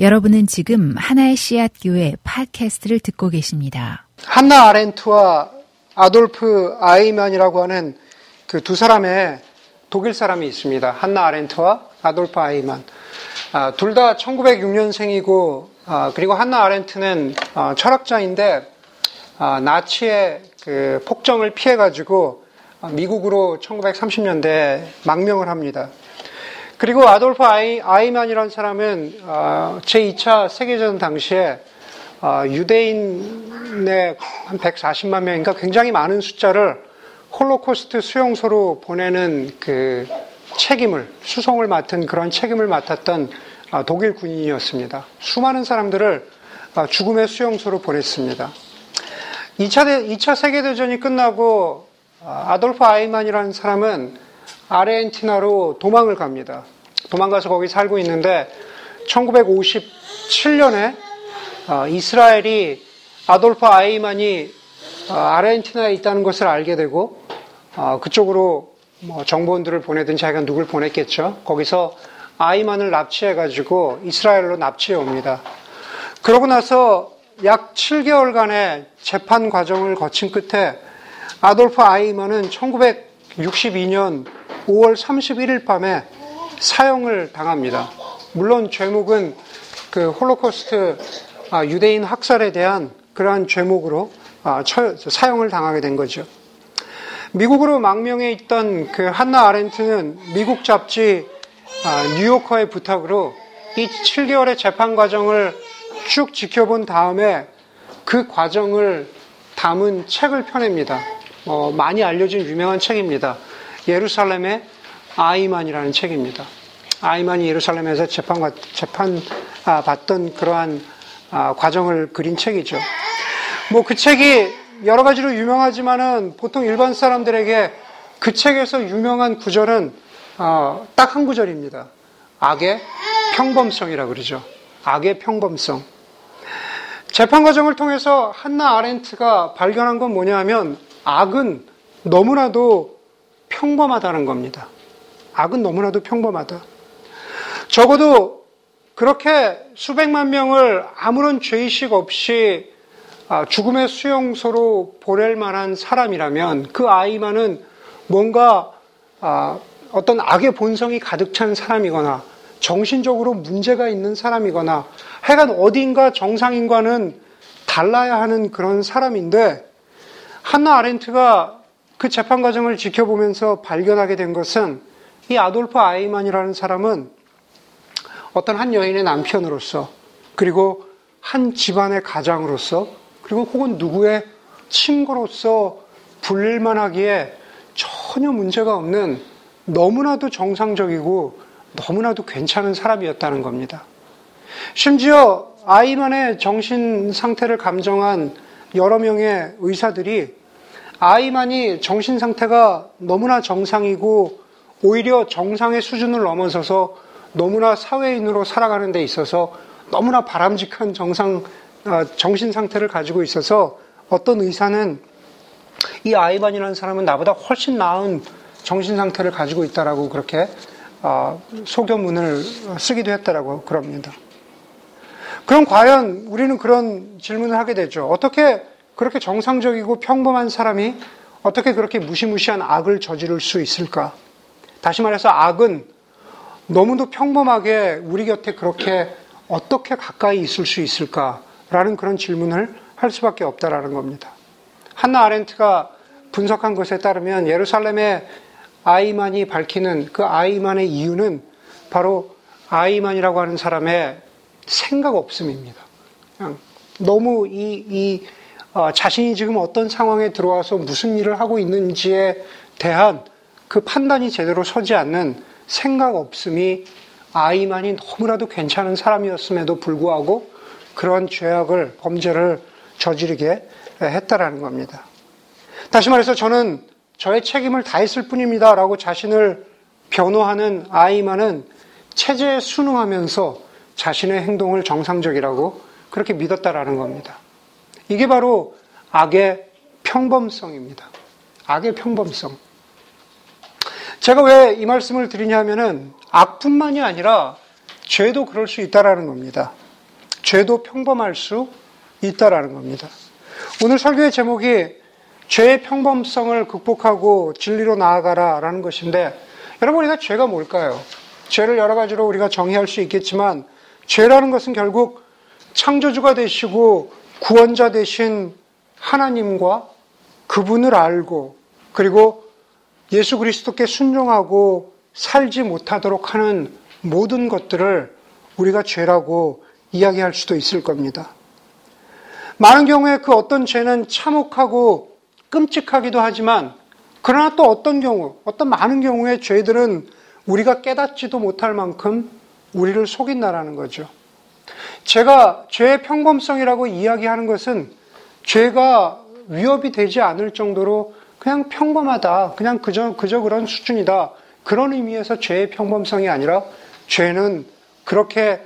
여러분은 지금 하나의 씨앗 교회 팟캐스트를 듣고 계십니다. 한나 아렌트와 아돌프 아이만이라고 하는 그 두 사람의 독일 사람이 있습니다. 한나 아렌트와 아돌프 아이만. 아, 둘 다 1906년생이고 아, 그리고 한나 아렌트는 아, 철학자인데 아, 나치의 그 폭정을 피해 가지고 미국으로 1930년대 망명을 합니다. 그리고 아돌프 아이, 아이만이라는 사람은 어, 제2차 세계전 당시에 어, 유대인의 한 140만 명인가 굉장히 많은 숫자를 홀로코스트 수용소로 보내는 그 책임을 수송을 맡은 그런 책임을 맡았던 어, 독일 군인이었습니다. 수많은 사람들을 어, 죽음의 수용소로 보냈습니다. 2차, 2차 세계대전이 끝나고 어, 아돌프 아이만이라는 사람은 아르헨티나로 도망을 갑니다. 도망가서 거기 살고 있는데 1957년에 어, 이스라엘이 아돌프 아이만이 어, 아르헨티나에 있다는 것을 알게 되고 어, 그쪽으로 뭐 정보원들을 보내든 자기가 누굴 보냈겠죠. 거기서 아이만을 납치해가지고 이스라엘로 납치해 옵니다. 그러고 나서 약 7개월간의 재판 과정을 거친 끝에 아돌프 아이히만은 1962년 5월 31일 밤에 사형을 당합니다. 물론 죄목은 그 홀로코스트 아, 유대인 학살에 대한 그러한 죄목으로 아, 사형을 당하게 된 거죠. 미국으로 망명해 있던 그 한나 아렌트는 미국 잡지 아, 뉴요커의 부탁으로 이 7개월의 재판 과정을 쭉 지켜본 다음에 그 과정을 담은 책을 펴냅니다. 어, 많이 알려진 유명한 책입니다. 예루살렘의 아이만이라는 책입니다. 아이만이 예루살렘에서 재판, 재판 아, 받던 그러한 아, 과정을 그린 책이죠. 뭐 그 책이 여러 가지로 유명하지만은 보통 일반 사람들에게 그 책에서 유명한 구절은 어, 딱 한 구절입니다. 악의 평범성이라 그러죠. 악의 평범성. 재판 과정을 통해서 한나 아렌트가 발견한 건 뭐냐면 악은 너무나도 평범하다는 겁니다. 악은 너무나도 평범하다. 적어도 그렇게 수백만 명을 아무런 죄의식 없이 아, 죽음의 수용소로 보낼 만한 사람이라면 그 아이만은 뭔가 아, 어떤 악의 본성이 가득 찬 사람이거나 정신적으로 문제가 있는 사람이거나 하여간 어딘가 정상인과는 달라야 하는 그런 사람인데 한나 아렌트가 그 재판 과정을 지켜보면서 발견하게 된 것은 이 아돌프 아이만이라는 사람은 어떤 한 여인의 남편으로서 그리고 한 집안의 가장으로서 그리고 혹은 누구의 친구로서 불릴만 하기에 전혀 문제가 없는 너무나도 정상적이고 너무나도 괜찮은 사람이었다는 겁니다. 심지어 아이만의 정신 상태를 감정한 여러 명의 의사들이 아이만이 정신 상태가 너무나 정상이고 오히려 정상의 수준을 넘어서서 너무나 사회인으로 살아가는 데 있어서 너무나 바람직한 정상 어, 정신 상태를 가지고 있어서 어떤 의사는 이 아이반이라는 사람은 나보다 훨씬 나은 정신 상태를 가지고 있다라고 그렇게 어, 소견문을 쓰기도 했다라고 그럽니다. 그럼 과연 우리는 그런 질문을 하게 되죠. 어떻게 그렇게 정상적이고 평범한 사람이 어떻게 그렇게 무시무시한 악을 저지를 수 있을까? 다시 말해서 악은 너무도 평범하게 우리 곁에 그렇게 어떻게 가까이 있을 수 있을까라는 그런 질문을 할 수밖에 없다라는 겁니다. 한나 아렌트가 분석한 것에 따르면 예루살렘의 아이만이 밝히는 그 아이만의 이유는 바로 아이만이라고 하는 사람의 생각 없음입니다. 너무 이, 이 어, 자신이 지금 어떤 상황에 들어와서 무슨 일을 하고 있는지에 대한 그 판단이 제대로 서지 않는 생각 없음이 아이만이 너무나도 괜찮은 사람이었음에도 불구하고 그런 죄악을, 범죄를 저지르게 했다라는 겁니다. 다시 말해서 저는 저의 책임을 다했을 뿐입니다. 라고 자신을 변호하는 아이만은 체제에 순응하면서 자신의 행동을 정상적이라고 그렇게 믿었다라는 겁니다. 이게 바로 악의 평범성입니다. 악의 평범성. 제가 왜 이 말씀을 드리냐면은 악뿐만이 아니라 죄도 그럴 수 있다라는 겁니다. 죄도 평범할 수 있다라는 겁니다. 오늘 설교의 제목이 죄의 평범성을 극복하고 진리로 나아가라라는 것인데 여러분 우리가 죄가 뭘까요? 죄를 여러 가지로 우리가 정의할 수 있겠지만 죄라는 것은 결국 창조주가 되시고 구원자 되신 하나님과 그분을 알고 그리고 예수 그리스도께 순종하고 살지 못하도록 하는 모든 것들을 우리가 죄라고 이야기할 수도 있을 겁니다. 많은 경우에 그 어떤 죄는 참혹하고 끔찍하기도 하지만 그러나 또 어떤 경우, 어떤 많은 경우에 죄들은 우리가 깨닫지도 못할 만큼 우리를 속인다라는 거죠. 제가 죄의 평범성이라고 이야기하는 것은 죄가 위협이 되지 않을 정도로 그냥 평범하다. 그냥 그저, 그저 그런 수준이다. 그런 의미에서 죄의 평범성이 아니라 죄는 그렇게,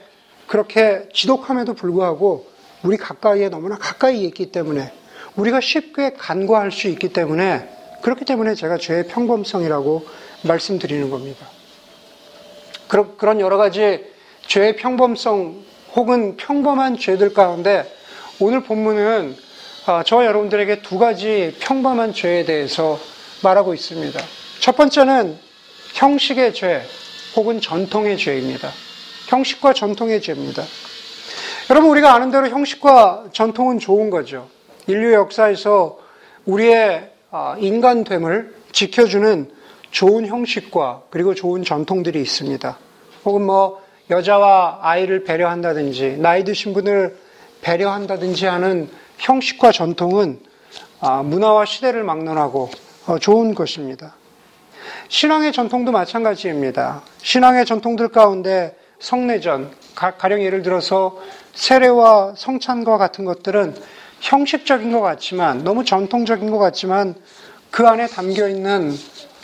그렇게 지독함에도 불구하고 우리 가까이에 너무나 가까이 있기 때문에 우리가 쉽게 간과할 수 있기 때문에 그렇기 때문에 제가 죄의 평범성이라고 말씀드리는 겁니다. 그런 여러 가지 죄의 평범성 혹은 평범한 죄들 가운데 오늘 본문은 아, 저와 여러분들에게 두 가지 평범한 죄에 대해서 말하고 있습니다. 첫 번째는 형식의 죄 혹은 전통의 죄입니다. 형식과 전통의 죄입니다. 여러분 우리가 아는 대로 형식과 전통은 좋은 거죠. 인류 역사에서 우리의 아, 인간됨을 지켜주는 좋은 형식과 그리고 좋은 전통들이 있습니다. 혹은 뭐 여자와 아이를 배려한다든지 나이 드신 분을 배려한다든지 하는 형식과 전통은 아, 문화와 시대를 막론하고 어, 좋은 것입니다. 신앙의 전통도 마찬가지입니다. 신앙의 전통들 가운데 성례전, 가령 예를 들어서 세례와 성찬과 같은 것들은 형식적인 것 같지만 너무 전통적인 것 같지만 그 안에 담겨 있는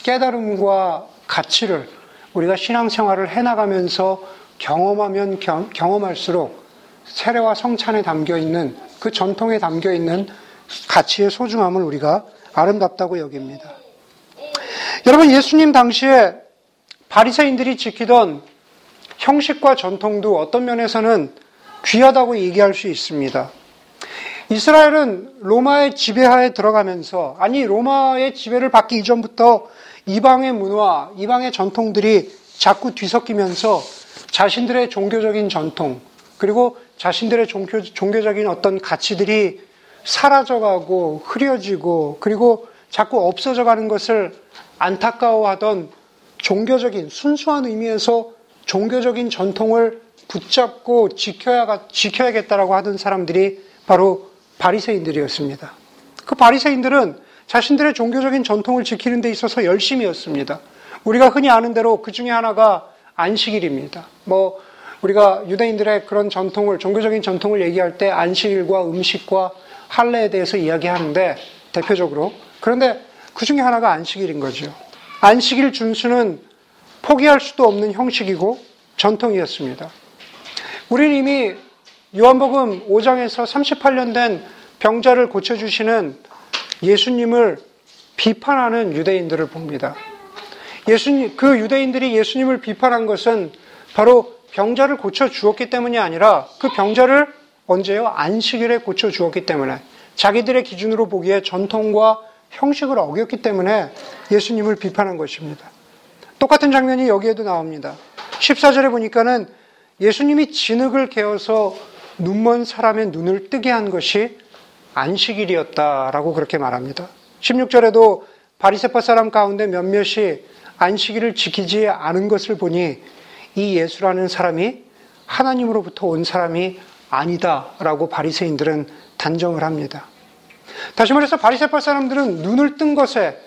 깨달음과 가치를 우리가 신앙생활을 해나가면서 경험하면 경험할수록 세례와 성찬에 담겨 있는 그 전통에 담겨 있는 가치의 소중함을 우리가 아름답다고 여깁니다. 여러분 예수님 당시에 바리새인들이 지키던 형식과 전통도 어떤 면에서는 귀하다고 얘기할 수 있습니다. 이스라엘은 로마의 지배하에 들어가면서 아니 로마의 지배를 받기 이전부터 이방의 문화, 이방의 전통들이 자꾸 뒤섞이면서 자신들의 종교적인 전통 그리고 자신들의 종교, 종교적인 어떤 가치들이 사라져가고 흐려지고 그리고 자꾸 없어져가는 것을 안타까워하던 종교적인 순수한 의미에서 종교적인 전통을 붙잡고 지켜야 지켜야겠다라고 하던 사람들이 바로 바리새인들이었습니다. 그 바리새인들은 자신들의 종교적인 전통을 지키는 데 있어서 열심이었습니다. 우리가 흔히 아는 대로 그 중에 하나가 안식일입니다. 뭐 우리가 유대인들의 그런 전통을 종교적인 전통을 얘기할 때 안식일과 음식과 할례에 대해서 이야기하는데 대표적으로 그런데 그 중에 하나가 안식일인 거죠. 안식일 준수는 포기할 수도 없는 형식이고 전통이었습니다. 우리는 이미 요한복음 5장에서 38년 된 병자를 고쳐주시는 예수님을 비판하는 유대인들을 봅니다. 예수님, 그 유대인들이 예수님을 비판한 것은 바로 병자를 고쳐 주었기 때문이 아니라 그 병자를 언제요? 안식일에 고쳐 주었기 때문에 자기들의 기준으로 보기에 전통과 형식을 어겼기 때문에 예수님을 비판한 것입니다. 똑같은 장면이 여기에도 나옵니다. 14절에 보니까는 예수님이 진흙을 개어서 눈먼 사람의 눈을 뜨게 한 것이 안식일이었다라고 그렇게 말합니다. 16절에도 바리세파 사람 가운데 몇몇이 안식일을 지키지 않은 것을 보니 이 예수라는 사람이 하나님으로부터 온 사람이 아니다라고 바리새인들은 단정을 합니다. 다시 말해서 바리새파 사람들은 눈을 뜬 것에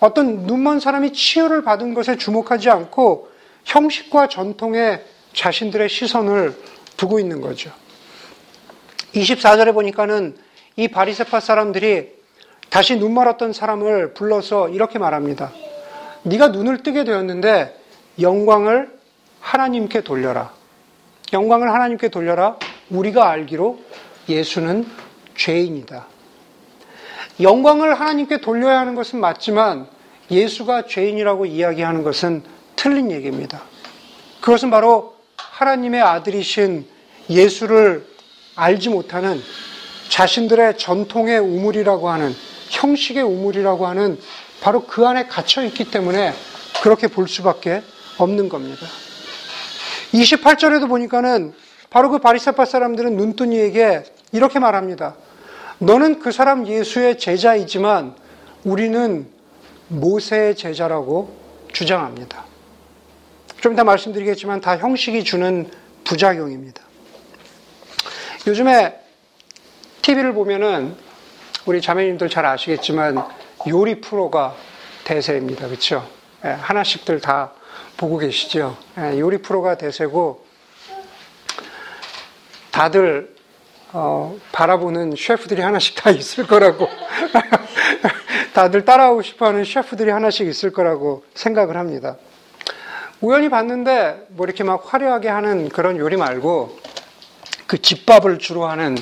어떤 눈먼 사람이 치유를 받은 것에 주목하지 않고 형식과 전통에 자신들의 시선을 두고 있는 거죠. 24절에 보니까는 이 바리세파 사람들이 다시 눈 멀었던 사람을 불러서 이렇게 말합니다. 네가 눈을 뜨게 되었는데 영광을 하나님께 돌려라. 영광을 하나님께 돌려라. 우리가 알기로 예수는 죄인이다. 영광을 하나님께 돌려야 하는 것은 맞지만 예수가 죄인이라고 이야기하는 것은 틀린 얘기입니다. 그것은 바로 하나님의 아들이신 예수를 알지 못하는 자신들의 전통의 우물이라고 하는 형식의 우물이라고 하는 바로 그 안에 갇혀 있기 때문에 그렇게 볼 수밖에 없는 겁니다. 28절에도 보니까는 바로 그 바리새파 사람들은 눈뜨니에게 이렇게 말합니다. 너는 그 사람 예수의 제자이지만 우리는 모세의 제자라고 주장합니다. 좀 이따 말씀드리겠지만 다 형식이 주는 부작용입니다. 요즘에 TV를 보면은 우리 자매님들 잘 아시겠지만 요리 프로가 대세입니다. 그렇죠? 하나씩들 다 보고 계시죠? 예, 요리 프로가 대세고 다들 어, 바라보는 셰프들이 하나씩 다 있을 거라고 다들 따라하고 싶어하는 셰프들이 하나씩 있을 거라고 생각을 합니다. 우연히 봤는데 뭐 이렇게 막 화려하게 하는 그런 요리 말고 그 집밥을 주로 하는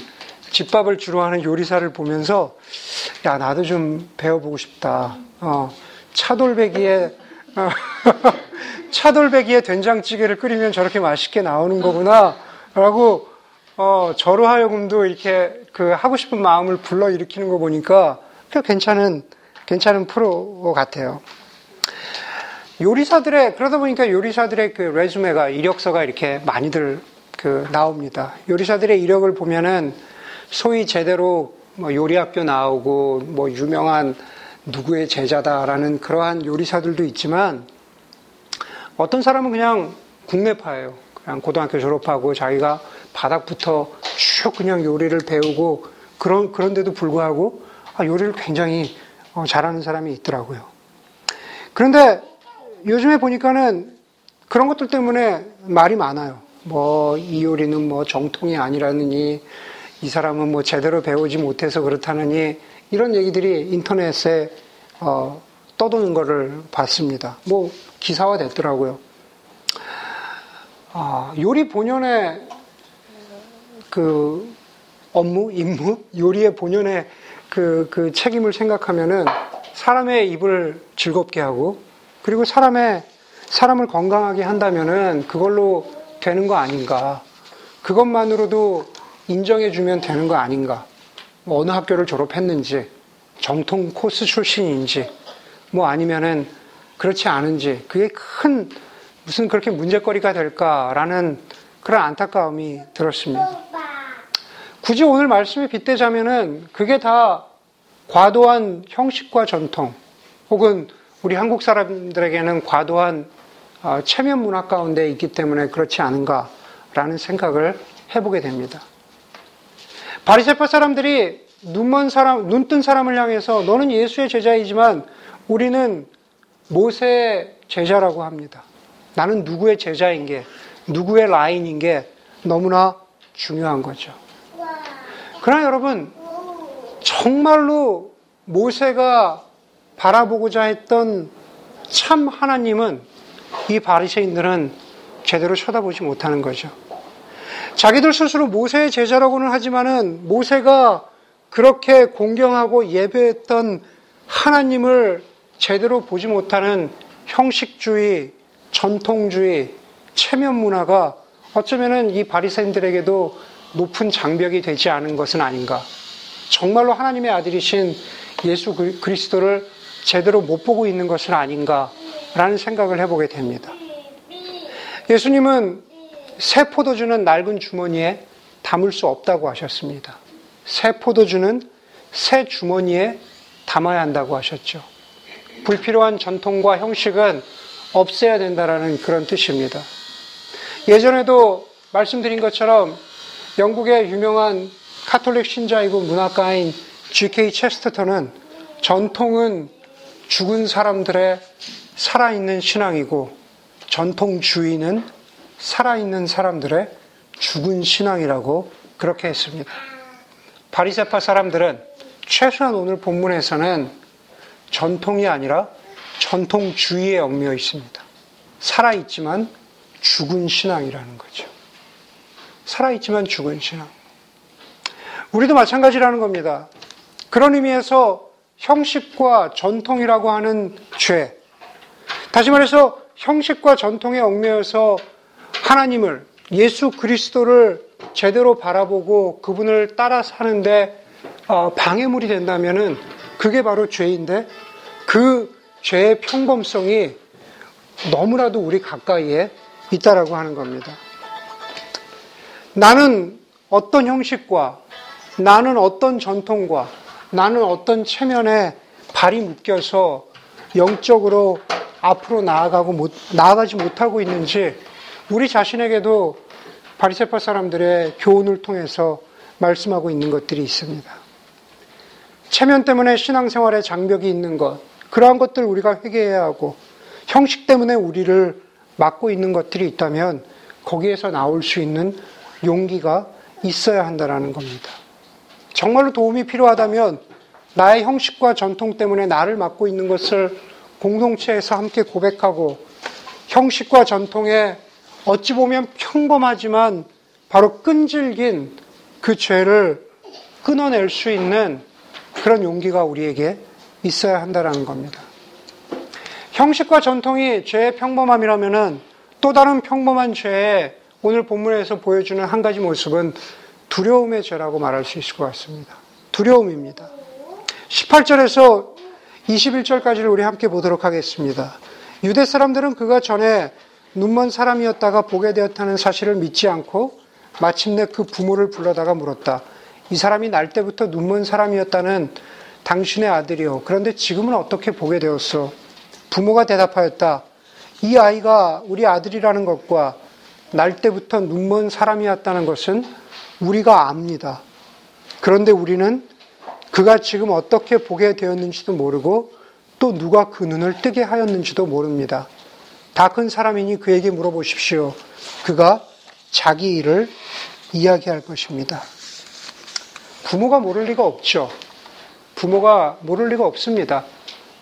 집밥을 주로 하는 요리사를 보면서 야 나도 좀 배워보고 싶다. 어, 차돌배기에 어, 차돌배기에 된장찌개를 끓이면 저렇게 맛있게 나오는 거구나 라고 어, 저로 하여금도 이렇게 그 하고 싶은 마음을 불러 일으키는 거 보니까 꽤 괜찮은 괜찮은 프로 같아요. 요리사들의 그러다 보니까 요리사들의 그 레주메가 이력서가 이렇게 많이들 그 나옵니다. 요리사들의 이력을 보면은 소위 제대로 뭐 요리학교 나오고 뭐 유명한 누구의 제자다라는 그러한 요리사들도 있지만 어떤 사람은 그냥 국내파예요. 그냥 고등학교 졸업하고 자기가 바닥부터 쭉 그냥 요리를 배우고 그런 그런데도 불구하고 아, 요리를 굉장히 어, 잘하는 사람이 있더라고요. 그런데 요즘에 보니까는 그런 것들 때문에 말이 많아요. 뭐, 이 요리는 뭐 정통이 아니라느니, 이 사람은 뭐 제대로 배우지 못해서 그렇다느니, 이런 얘기들이 인터넷에, 어, 떠도는 거를 봤습니다. 뭐, 기사화 됐더라고요. 아, 요리 본연의 그 업무, 임무, 요리의 본연의 그, 그 책임을 생각하면은 사람의 입을 즐겁게 하고 그리고 사람의 사람을 건강하게 한다면은 그걸로 되는 거 아닌가. 그것만으로도 인정해주면 되는 거 아닌가. 뭐 어느 학교를 졸업했는지, 정통 코스 출신인지, 뭐 아니면은 그렇지 않은지, 그게 큰 무슨 그렇게 문제거리가 될까라는 그런 안타까움이 들었습니다. 굳이 오늘 말씀에 빗대자면은 그게 다 과도한 형식과 전통, 혹은 우리 한국 사람들에게는 과도한 어, 체면 문화 가운데 있기 때문에 그렇지 않은가라는 생각을 해보게 됩니다. 바리새파 사람들이 눈먼 사람, 눈 뜬 사람을 향해서 너는 예수의 제자이지만 우리는 모세의 제자라고 합니다. 나는 누구의 제자인 게, 누구의 라인인 게 너무나 중요한 거죠. 그러나 여러분, 정말로 모세가 바라보고자 했던 참 하나님은 이 바리새인들은 제대로 쳐다보지 못하는 거죠. 자기들 스스로 모세의 제자라고는 하지만은 모세가 그렇게 공경하고 예배했던 하나님을 제대로 보지 못하는 형식주의, 전통주의, 체면 문화가 어쩌면은 이 바리새인들에게도 높은 장벽이 되지 않은 것은 아닌가. 정말로 하나님의 아들이신 예수 그리스도를 제대로 못 보고 있는 것은 아닌가라는 생각을 해보게 됩니다. 예수님은 새 포도주는 낡은 주머니에 담을 수 없다고 하셨습니다. 새 포도주는 새 주머니에 담아야 한다고 하셨죠. 불필요한 전통과 형식은 없애야 된다라는 그런 뜻입니다. 예전에도 말씀드린 것처럼 영국의 유명한 카톨릭 신자이고 문학가인 G.K. 체스터턴은 전통은 죽은 사람들의 살아있는 신앙이고 전통주의는 살아있는 사람들의 죽은 신앙이라고 그렇게 했습니다. 바리세파 사람들은 최소한 오늘 본문에서는 전통이 아니라 전통주의에 얽매여 있습니다. 살아있지만 죽은 신앙이라는 거죠. 살아있지만 죽은 신앙. 우리도 마찬가지라는 겁니다. 그런 의미에서 형식과 전통이라고 하는 죄. 다시 말해서 형식과 전통에 얽매여서 하나님을, 예수 그리스도를 제대로 바라보고 그분을 따라 사는데 어, 방해물이 된다면은 그게 바로 죄인데 그 죄의 평범성이 너무나도 우리 가까이에 있다라고 하는 겁니다. 나는 어떤 형식과 나는 어떤 전통과 나는 어떤 체면에 발이 묶여서 영적으로 앞으로 나아가고 못, 나아가지 못하고 있는지 우리 자신에게도 바리세파 사람들의 교훈을 통해서 말씀하고 있는 것들이 있습니다. 체면 때문에 신앙생활에 장벽이 있는 것, 그러한 것들 우리가 회개해야 하고 형식 때문에 우리를 막고 있는 것들이 있다면 거기에서 나올 수 있는 용기가 있어야 한다라는 겁니다. 정말로 도움이 필요하다면 나의 형식과 전통 때문에 나를 막고 있는 것을 공동체에서 함께 고백하고 형식과 전통에 어찌 보면 평범하지만 바로 끈질긴 그 죄를 끊어낼 수 있는 그런 용기가 우리에게 있어야 한다는 겁니다. 형식과 전통이 죄의 평범함이라면 또 다른 평범한 죄에 오늘 본문에서 보여주는 한 가지 모습은 두려움의 죄라고 말할 수 있을 것 같습니다. 두려움입니다. 18절에서 21절까지를 우리 함께 보도록 하겠습니다. 유대 사람들은 그가 전에 눈먼 사람이었다가 보게 되었다는 사실을 믿지 않고 마침내 그 부모를 불러다가 물었다. 이 사람이 날 때부터 눈먼 사람이었다는 당신의 아들이요. 그런데 지금은 어떻게 보게 되었어? 부모가 대답하였다. 이 아이가 우리 아들이라는 것과 날 때부터 눈먼 사람이었다는 것은 우리가 압니다. 그런데 우리는 그가 지금 어떻게 보게 되었는지도 모르고 또 누가 그 눈을 뜨게 하였는지도 모릅니다. 다 큰 사람이니 그에게 물어보십시오. 그가 자기 일을 이야기할 것입니다. 부모가 모를 리가 없죠. 부모가 모를 리가 없습니다.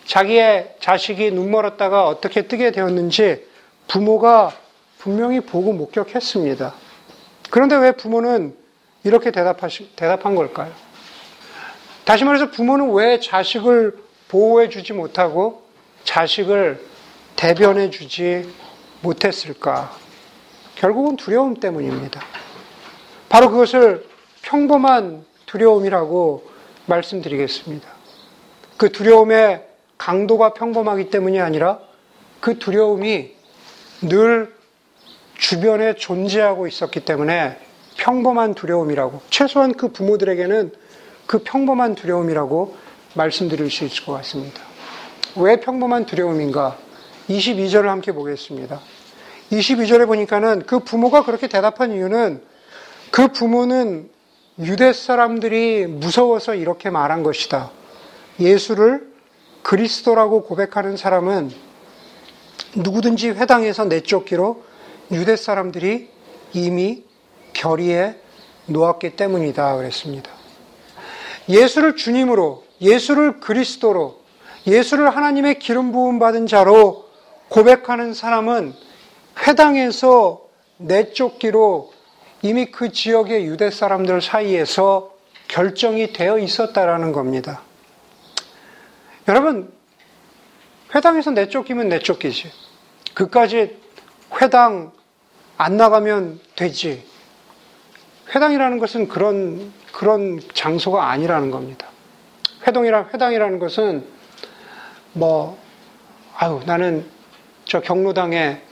자기의 자식이 눈 멀었다가 어떻게 뜨게 되었는지 부모가 분명히 보고 목격했습니다. 그런데 왜 부모는 이렇게 대답하시, 대답한 걸까요? 다시 말해서 부모는 왜 자식을 보호해 주지 못하고 자식을 대변해 주지 못했을까? 결국은 두려움 때문입니다. 바로 그것을 평범한 두려움이라고 말씀드리겠습니다. 그 두려움의 강도가 평범하기 때문이 아니라 그 두려움이 늘 주변에 존재하고 있었기 때문에 평범한 두려움이라고, 최소한 그 부모들에게는 그 평범한 두려움이라고 말씀드릴 수 있을 것 같습니다. 왜 평범한 두려움인가? 22절을 함께 보겠습니다. 22절에 보니까는 그 부모가 그렇게 대답한 이유는 그 부모는 유대 사람들이 무서워서 이렇게 말한 것이다. 예수를 그리스도라고 고백하는 사람은 누구든지 회당에서 내쫓기로 유대 사람들이 이미 결의에 놓았기 때문이다. 그랬습니다. 예수를 주님으로, 예수를 그리스도로, 예수를 하나님의 기름 부음 받은 자로 고백하는 사람은 회당에서 내쫓기로 이미 그 지역의 유대 사람들 사이에서 결정이 되어 있었다라는 겁니다. 여러분, 회당에서 내쫓기면 내쫓기지. 그까지 회당 안 나가면 되지. 회당이라는 것은 그런, 그런 장소가 아니라는 겁니다. 회동이라, 회당이라는 것은 뭐, 아유, 나는 저 경로당에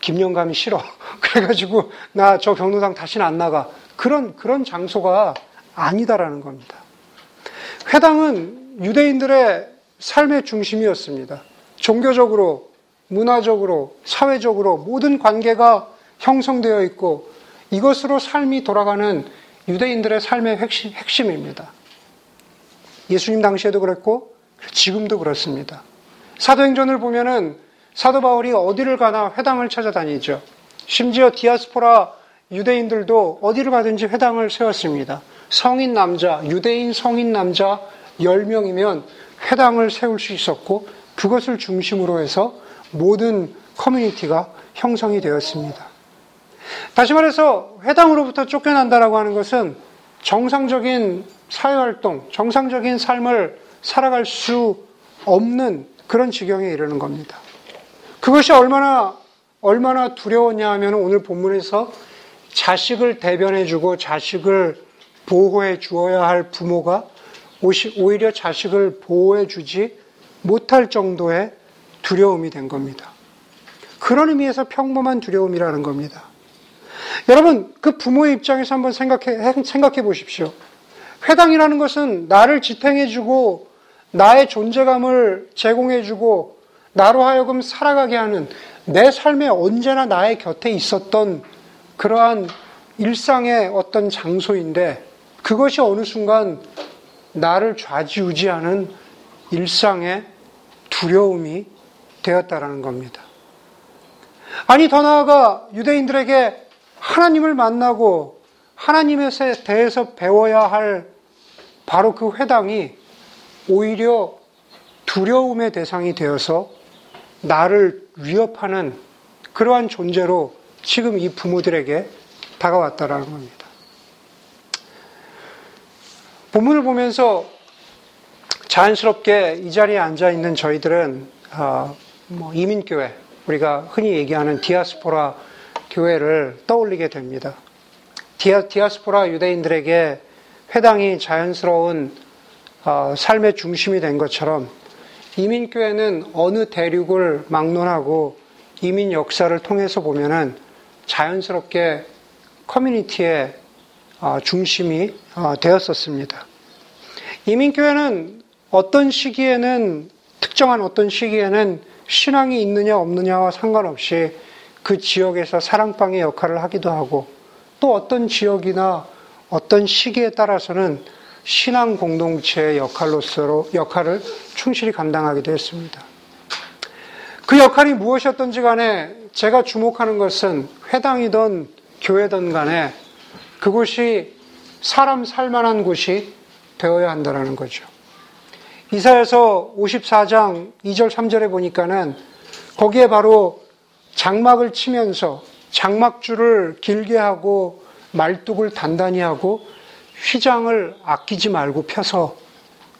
김영감이 싫어. 그래가지고 나 저 경로당 다시는 안 나가. 그런, 그런 장소가 아니다라는 겁니다. 회당은 유대인들의 삶의 중심이었습니다. 종교적으로, 문화적으로, 사회적으로 모든 관계가 형성되어 있고 이것으로 삶이 돌아가는 유대인들의 삶의 핵심, 핵심입니다. 예수님 당시에도 그랬고 지금도 그렇습니다. 사도행전을 보면은 사도 바울이 어디를 가나 회당을 찾아다니죠. 심지어 디아스포라 유대인들도 어디를 가든지 회당을 세웠습니다. 성인 남자, 유대인 성인 남자 10명이면 회당을 세울 수 있었고 그것을 중심으로 해서 모든 커뮤니티가 형성이 되었습니다. 다시 말해서 회당으로부터 쫓겨난다라고 하는 것은 정상적인 사회활동, 정상적인 삶을 살아갈 수 없는 그런 지경에 이르는 겁니다. 그것이 얼마나, 얼마나 두려웠냐 하면 오늘 본문에서 자식을 대변해주고 자식을 보호해 주어야 할 부모가 오히려 자식을 보호해 주지 못할 정도의 두려움이 된 겁니다. 그런 의미에서 평범한 두려움이라는 겁니다. 여러분, 그 부모의 입장에서 한번 생각해, 생각해 보십시오. 회당이라는 것은 나를 지탱해주고 나의 존재감을 제공해주고 나로 하여금 살아가게 하는 내 삶에 언제나 나의 곁에 있었던 그러한 일상의 어떤 장소인데 그것이 어느 순간 나를 좌지우지하는 일상의 두려움이 되었다라는 겁니다. 아니, 더 나아가 유대인들에게 하나님을 만나고 하나님에 대해서 배워야 할 바로 그 회당이 오히려 두려움의 대상이 되어서 나를 위협하는 그러한 존재로 지금 이 부모들에게 다가왔다라는 겁니다. 본문을 보면서 자연스럽게 이 자리에 앉아 있는 저희들은 어, 뭐 이민교회 우리가 흔히 얘기하는 디아스포라 교회를 떠올리게 됩니다. 디아, 디아스포라 유대인들에게 회당이 자연스러운 어, 삶의 중심이 된 것처럼 이민교회는 어느 대륙을 막론하고 이민 역사를 통해서 보면은 자연스럽게 커뮤니티의 어, 중심이 어, 되었었습니다. 이민교회는 어떤 시기에는 특정한 어떤 시기에는 신앙이 있느냐 없느냐와 상관없이 그 지역에서 사랑방의 역할을 하기도 하고 또 어떤 지역이나 어떤 시기에 따라서는 신앙 공동체의 역할로서 역할을 충실히 감당하기도 했습니다. 그 역할이 무엇이었던지 간에 제가 주목하는 것은 회당이든 교회든 간에 그곳이 사람 살만한 곳이 되어야 한다는 거죠. 이사에서 54장 2절 3절에 보니까는 거기에 바로 장막을 치면서 장막줄을 길게 하고 말뚝을 단단히 하고 휘장을 아끼지 말고 펴서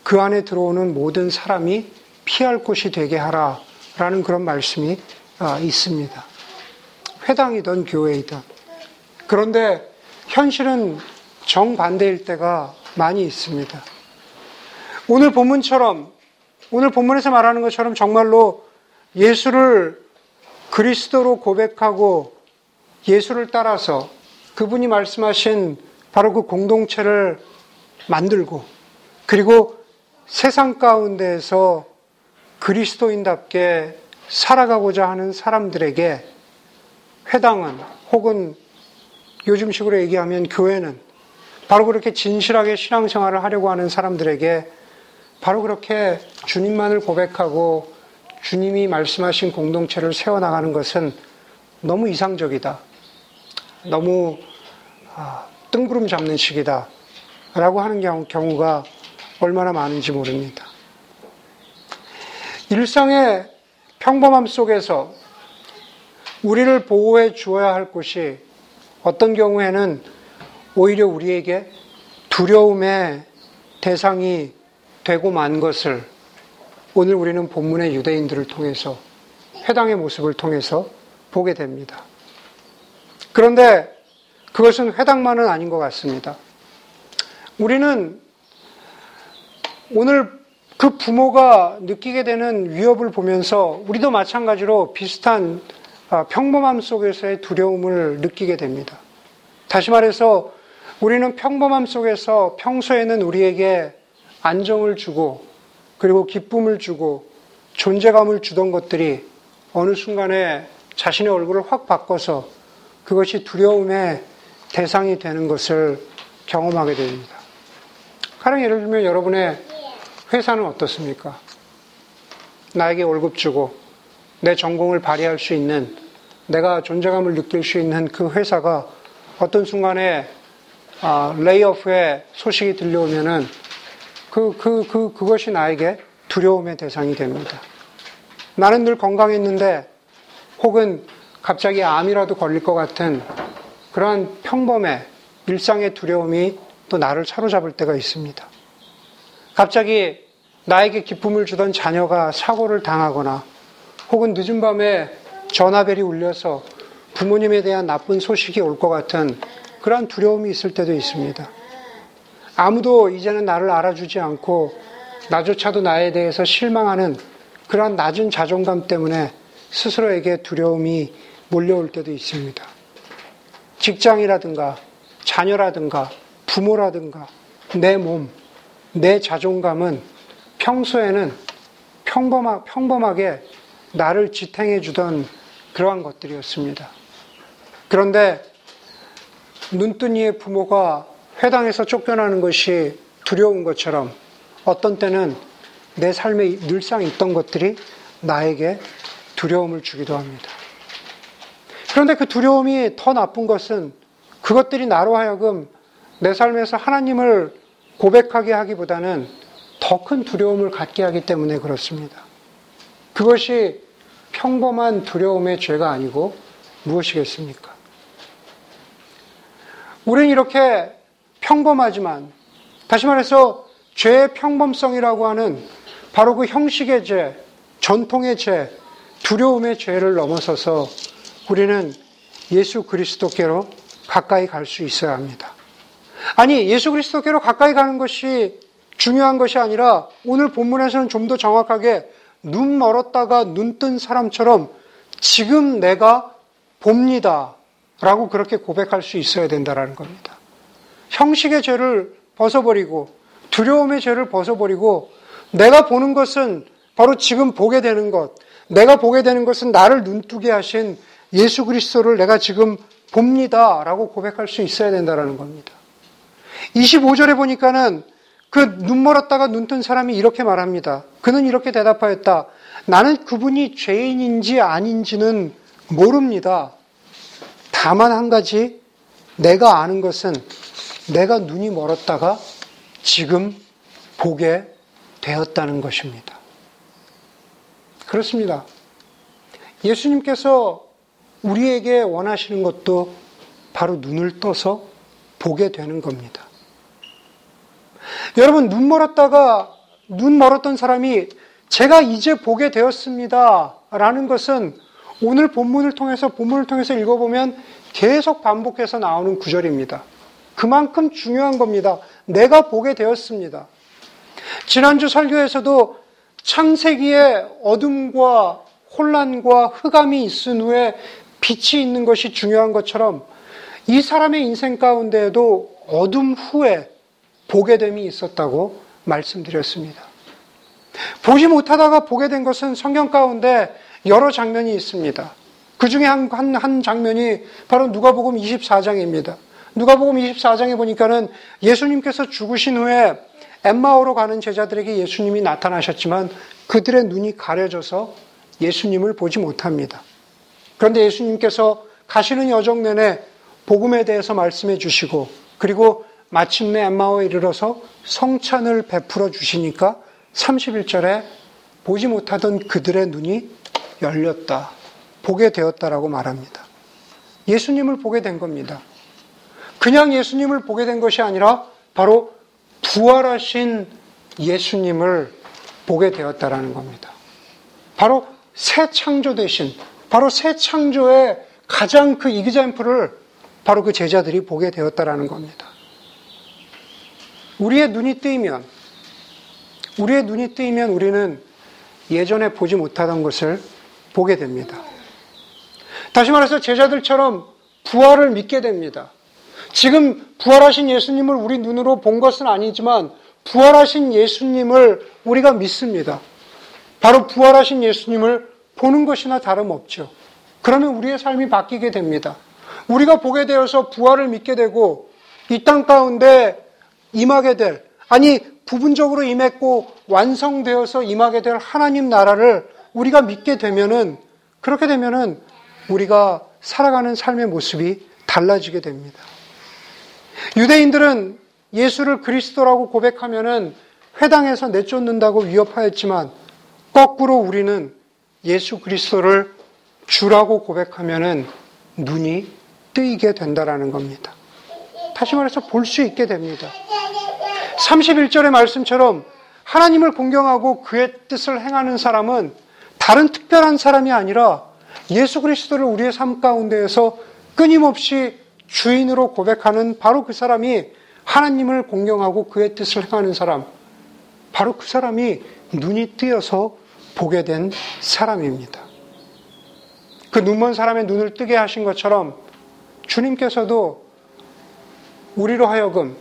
그 안에 들어오는 모든 사람이 피할 곳이 되게 하라 라는 그런 말씀이 아, 있습니다. 회당이든 교회이든. 그런데 현실은 정반대일 때가 많이 있습니다. 오늘 본문처럼, 오늘 본문에서 말하는 것처럼 정말로 예수를 그리스도로 고백하고 예수를 따라서 그분이 말씀하신 바로 그 공동체를 만들고 그리고 세상 가운데에서 그리스도인답게 살아가고자 하는 사람들에게 회당은 혹은 요즘식으로 얘기하면 교회는 바로 그렇게 진실하게 신앙생활을 하려고 하는 사람들에게 바로 그렇게 주님만을 고백하고 주님이 말씀하신 공동체를 세워나가는 것은 너무 이상적이다. 너무 아, 뜬구름 잡는 식이다. 라고 하는 경우, 가 얼마나 많은지 모릅니다. 일상의 평범함 속에서 우리를 보호해 주어야 할 곳이 어떤 경우에는 오히려 우리에게 두려움의 대상이 되고 만 것을 오늘 우리는 본문의 유대인들을 통해서 회당의 모습을 통해서 보게 됩니다. 그런데 그것은 회당만은 아닌 것 같습니다. 우리는 오늘 그 부모가 느끼게 되는 위협을 보면서 우리도 마찬가지로 비슷한 아, 평범함 속에서의 두려움을 느끼게 됩니다. 다시 말해서 우리는 평범함 속에서 평소에는 우리에게 안정을 주고 그리고 기쁨을 주고 존재감을 주던 것들이 어느 순간에 자신의 얼굴을 확 바꿔서 그것이 두려움의 대상이 되는 것을 경험하게 됩니다. 가령 예를 들면 여러분의 회사는 어떻습니까? 나에게 월급 주고 내 전공을 발휘할 수 있는 내가 존재감을 느낄 수 있는 그 회사가 어떤 순간에 아, 레이오프의 소식이 들려오면은 그, 그, 그, 그것이 나에게 두려움의 대상이 됩니다. 나는 늘 건강했는데 혹은 갑자기 암이라도 걸릴 것 같은 그러한 평범의 일상의 두려움이 또 나를 사로잡을 때가 있습니다. 갑자기 나에게 기쁨을 주던 자녀가 사고를 당하거나 혹은 늦은 밤에 전화벨이 울려서 부모님에 대한 나쁜 소식이 올 것 같은 그러한 두려움이 있을 때도 있습니다. 아무도 이제는 나를 알아주지 않고 나조차도 나에 대해서 실망하는 그러한 낮은 자존감 때문에 스스로에게 두려움이 몰려올 때도 있습니다. 직장이라든가 자녀라든가 부모라든가 내 몸, 내 자존감은 평소에는 평범하, 평범하게 나를 지탱해 주던 그러한 것들이었습니다. 그런데 눈뜬 이의 부모가 회당에서 쫓겨나는 것이 두려운 것처럼 어떤 때는 내 삶에 늘상 있던 것들이 나에게 두려움을 주기도 합니다. 그런데 그 두려움이 더 나쁜 것은 그것들이 나로 하여금 내 삶에서 하나님을 고백하게 하기보다는 더 큰 두려움을 갖게 하기 때문에 그렇습니다. 그것이 평범한 두려움의 죄가 아니고 무엇이겠습니까? 우리는 이렇게 평범하지만, 다시 말해서 죄의 평범성이라고 하는 바로 그 형식의 죄, 전통의 죄, 두려움의 죄를 넘어서서 우리는 예수 그리스도께로 가까이 갈 수 있어야 합니다. 아니, 예수 그리스도께로 가까이 가는 것이 중요한 것이 아니라 오늘 본문에서는 좀 더 정확하게 눈 멀었다가 눈 뜬 사람처럼 지금 내가 봅니다. 라고 그렇게 고백할 수 있어야 된다는 겁니다. 형식의 죄를 벗어버리고 두려움의 죄를 벗어버리고 내가 보는 것은 바로 지금 보게 되는 것, 내가 보게 되는 것은 나를 눈뜨게 하신 예수 그리스도를 내가 지금 봅니다. 라고 고백할 수 있어야 된다는 겁니다. 25절에 보니까는 그 눈 멀었다가 눈 뜬 사람이 이렇게 말합니다. 그는 이렇게 대답하였다. 나는 그분이 죄인인지 아닌지는 모릅니다. 다만 한 가지 내가 아는 것은 내가 눈이 멀었다가 지금 보게 되었다는 것입니다. 그렇습니다. 예수님께서 우리에게 원하시는 것도 바로 눈을 떠서 보게 되는 겁니다. 여러분, 눈 멀었다가 눈 멀었던 사람이 제가 이제 보게 되었습니다. 라는 것은 오늘 본문을 통해서, 본문을 통해서 읽어보면 계속 반복해서 나오는 구절입니다. 그만큼 중요한 겁니다. 내가 보게 되었습니다. 지난주 설교에서도 창세기에 어둠과 혼란과 흑암이 있은 후에 빛이 있는 것이 중요한 것처럼 이 사람의 인생 가운데에도 어둠 후에 보게 됨이 있었다고 말씀드렸습니다. 보지 못하다가 보게 된 것은 성경 가운데 여러 장면이 있습니다. 그 중에 한, 한, 한 장면이 바로 누가복음 24장입니다. 누가복음 24장에 보니까는 예수님께서 죽으신 후에 엠마오로 가는 제자들에게 예수님이 나타나셨지만 그들의 눈이 가려져서 예수님을 보지 못합니다. 그런데 예수님께서 가시는 여정 내내 복음에 대해서 말씀해 주시고 그리고 마침내 엠마오에 이르러서 성찬을 베풀어 주시니까 31절에 보지 못하던 그들의 눈이 열렸다. 보게 되었다라고 말합니다. 예수님을 보게 된 겁니다. 그냥 예수님을 보게 된 것이 아니라 바로 부활하신 예수님을 보게 되었다라는 겁니다. 바로 새 창조 대신 바로 새 창조의 가장 그 이그젠플을 바로 그 제자들이 보게 되었다라는 겁니다. 우리의 눈이 뜨이면 우리의 눈이 뜨이면 우리는 예전에 보지 못하던 것을 보게 됩니다. 다시 말해서 제자들처럼 부활을 믿게 됩니다. 지금 부활하신 예수님을 우리 눈으로 본 것은 아니지만 부활하신 예수님을 우리가 믿습니다. 바로 부활하신 예수님을 보는 것이나 다름없죠. 그러면 우리의 삶이 바뀌게 됩니다. 우리가 보게 되어서 부활을 믿게 되고 이 땅 가운데 임하게 될, 아니, 부분적으로 임했고 완성되어서 임하게 될 하나님 나라를 우리가 믿게 되면은, 그렇게 되면은 우리가 살아가는 삶의 모습이 달라지게 됩니다. 유대인들은 예수를 그리스도라고 고백하면은 회당에서 내쫓는다고 위협하였지만 거꾸로 우리는 예수 그리스도를 주라고 고백하면은 눈이 뜨이게 된다라는 겁니다. 다시 말해서 볼 수 있게 됩니다. 31절의 말씀처럼 하나님을 공경하고 그의 뜻을 행하는 사람은 다른 특별한 사람이 아니라 예수 그리스도를 우리의 삶 가운데에서 끊임없이 주인으로 고백하는 바로 그 사람이 하나님을 공경하고 그의 뜻을 행하는 사람, 바로 그 사람이 눈이 뜨여서 보게 된 사람입니다. 그 눈먼 사람의 눈을 뜨게 하신 것처럼 주님께서도 우리로 하여금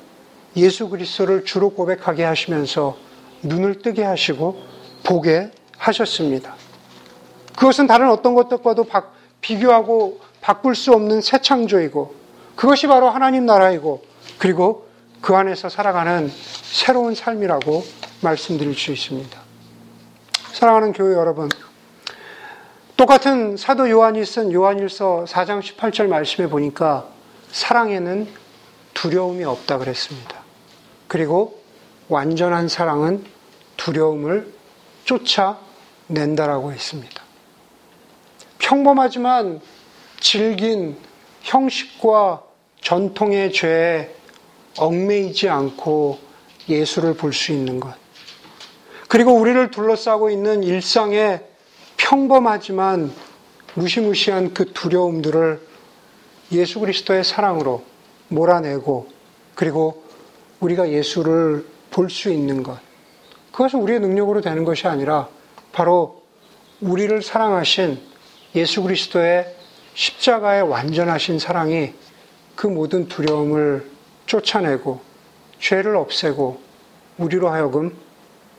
예수 그리스도를 주로 고백하게 하시면서 눈을 뜨게 하시고 보게 하셨습니다. 그것은 다른 어떤 것들과도 비교하고 바꿀 수 없는 새 창조이고 그것이 바로 하나님 나라이고 그리고 그 안에서 살아가는 새로운 삶이라고 말씀드릴 수 있습니다. 사랑하는 교회 여러분, 똑같은 사도 요한이 쓴 요한일서 4장 18절 말씀에 보니까 사랑에는 두려움이 없다 그랬습니다. 그리고 완전한 사랑은 두려움을 쫓아낸다라고 했습니다. 평범하지만 질긴 형식과 전통의 죄에 얽매이지 않고 예수를 볼 수 있는 것. 그리고 우리를 둘러싸고 있는 일상의 평범하지만 무시무시한 그 두려움들을 예수 그리스도의 사랑으로 몰아내고 그리고 우리가 예수를 볼 수 있는 것. 그것은 우리의 능력으로 되는 것이 아니라 바로 우리를 사랑하신 예수 그리스도의 십자가의 완전하신 사랑이 그 모든 두려움을 쫓아내고 죄를 없애고 우리로 하여금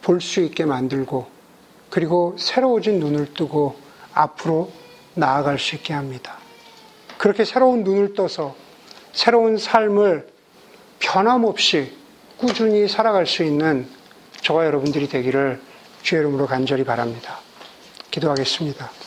볼 수 있게 만들고 그리고 새로워진 눈을 뜨고 앞으로 나아갈 수 있게 합니다. 그렇게 새로운 눈을 떠서 새로운 삶을 변함없이 꾸준히 살아갈 수 있는 저와 여러분들이 되기를 주의 이름으로 간절히 바랍니다. 기도하겠습니다.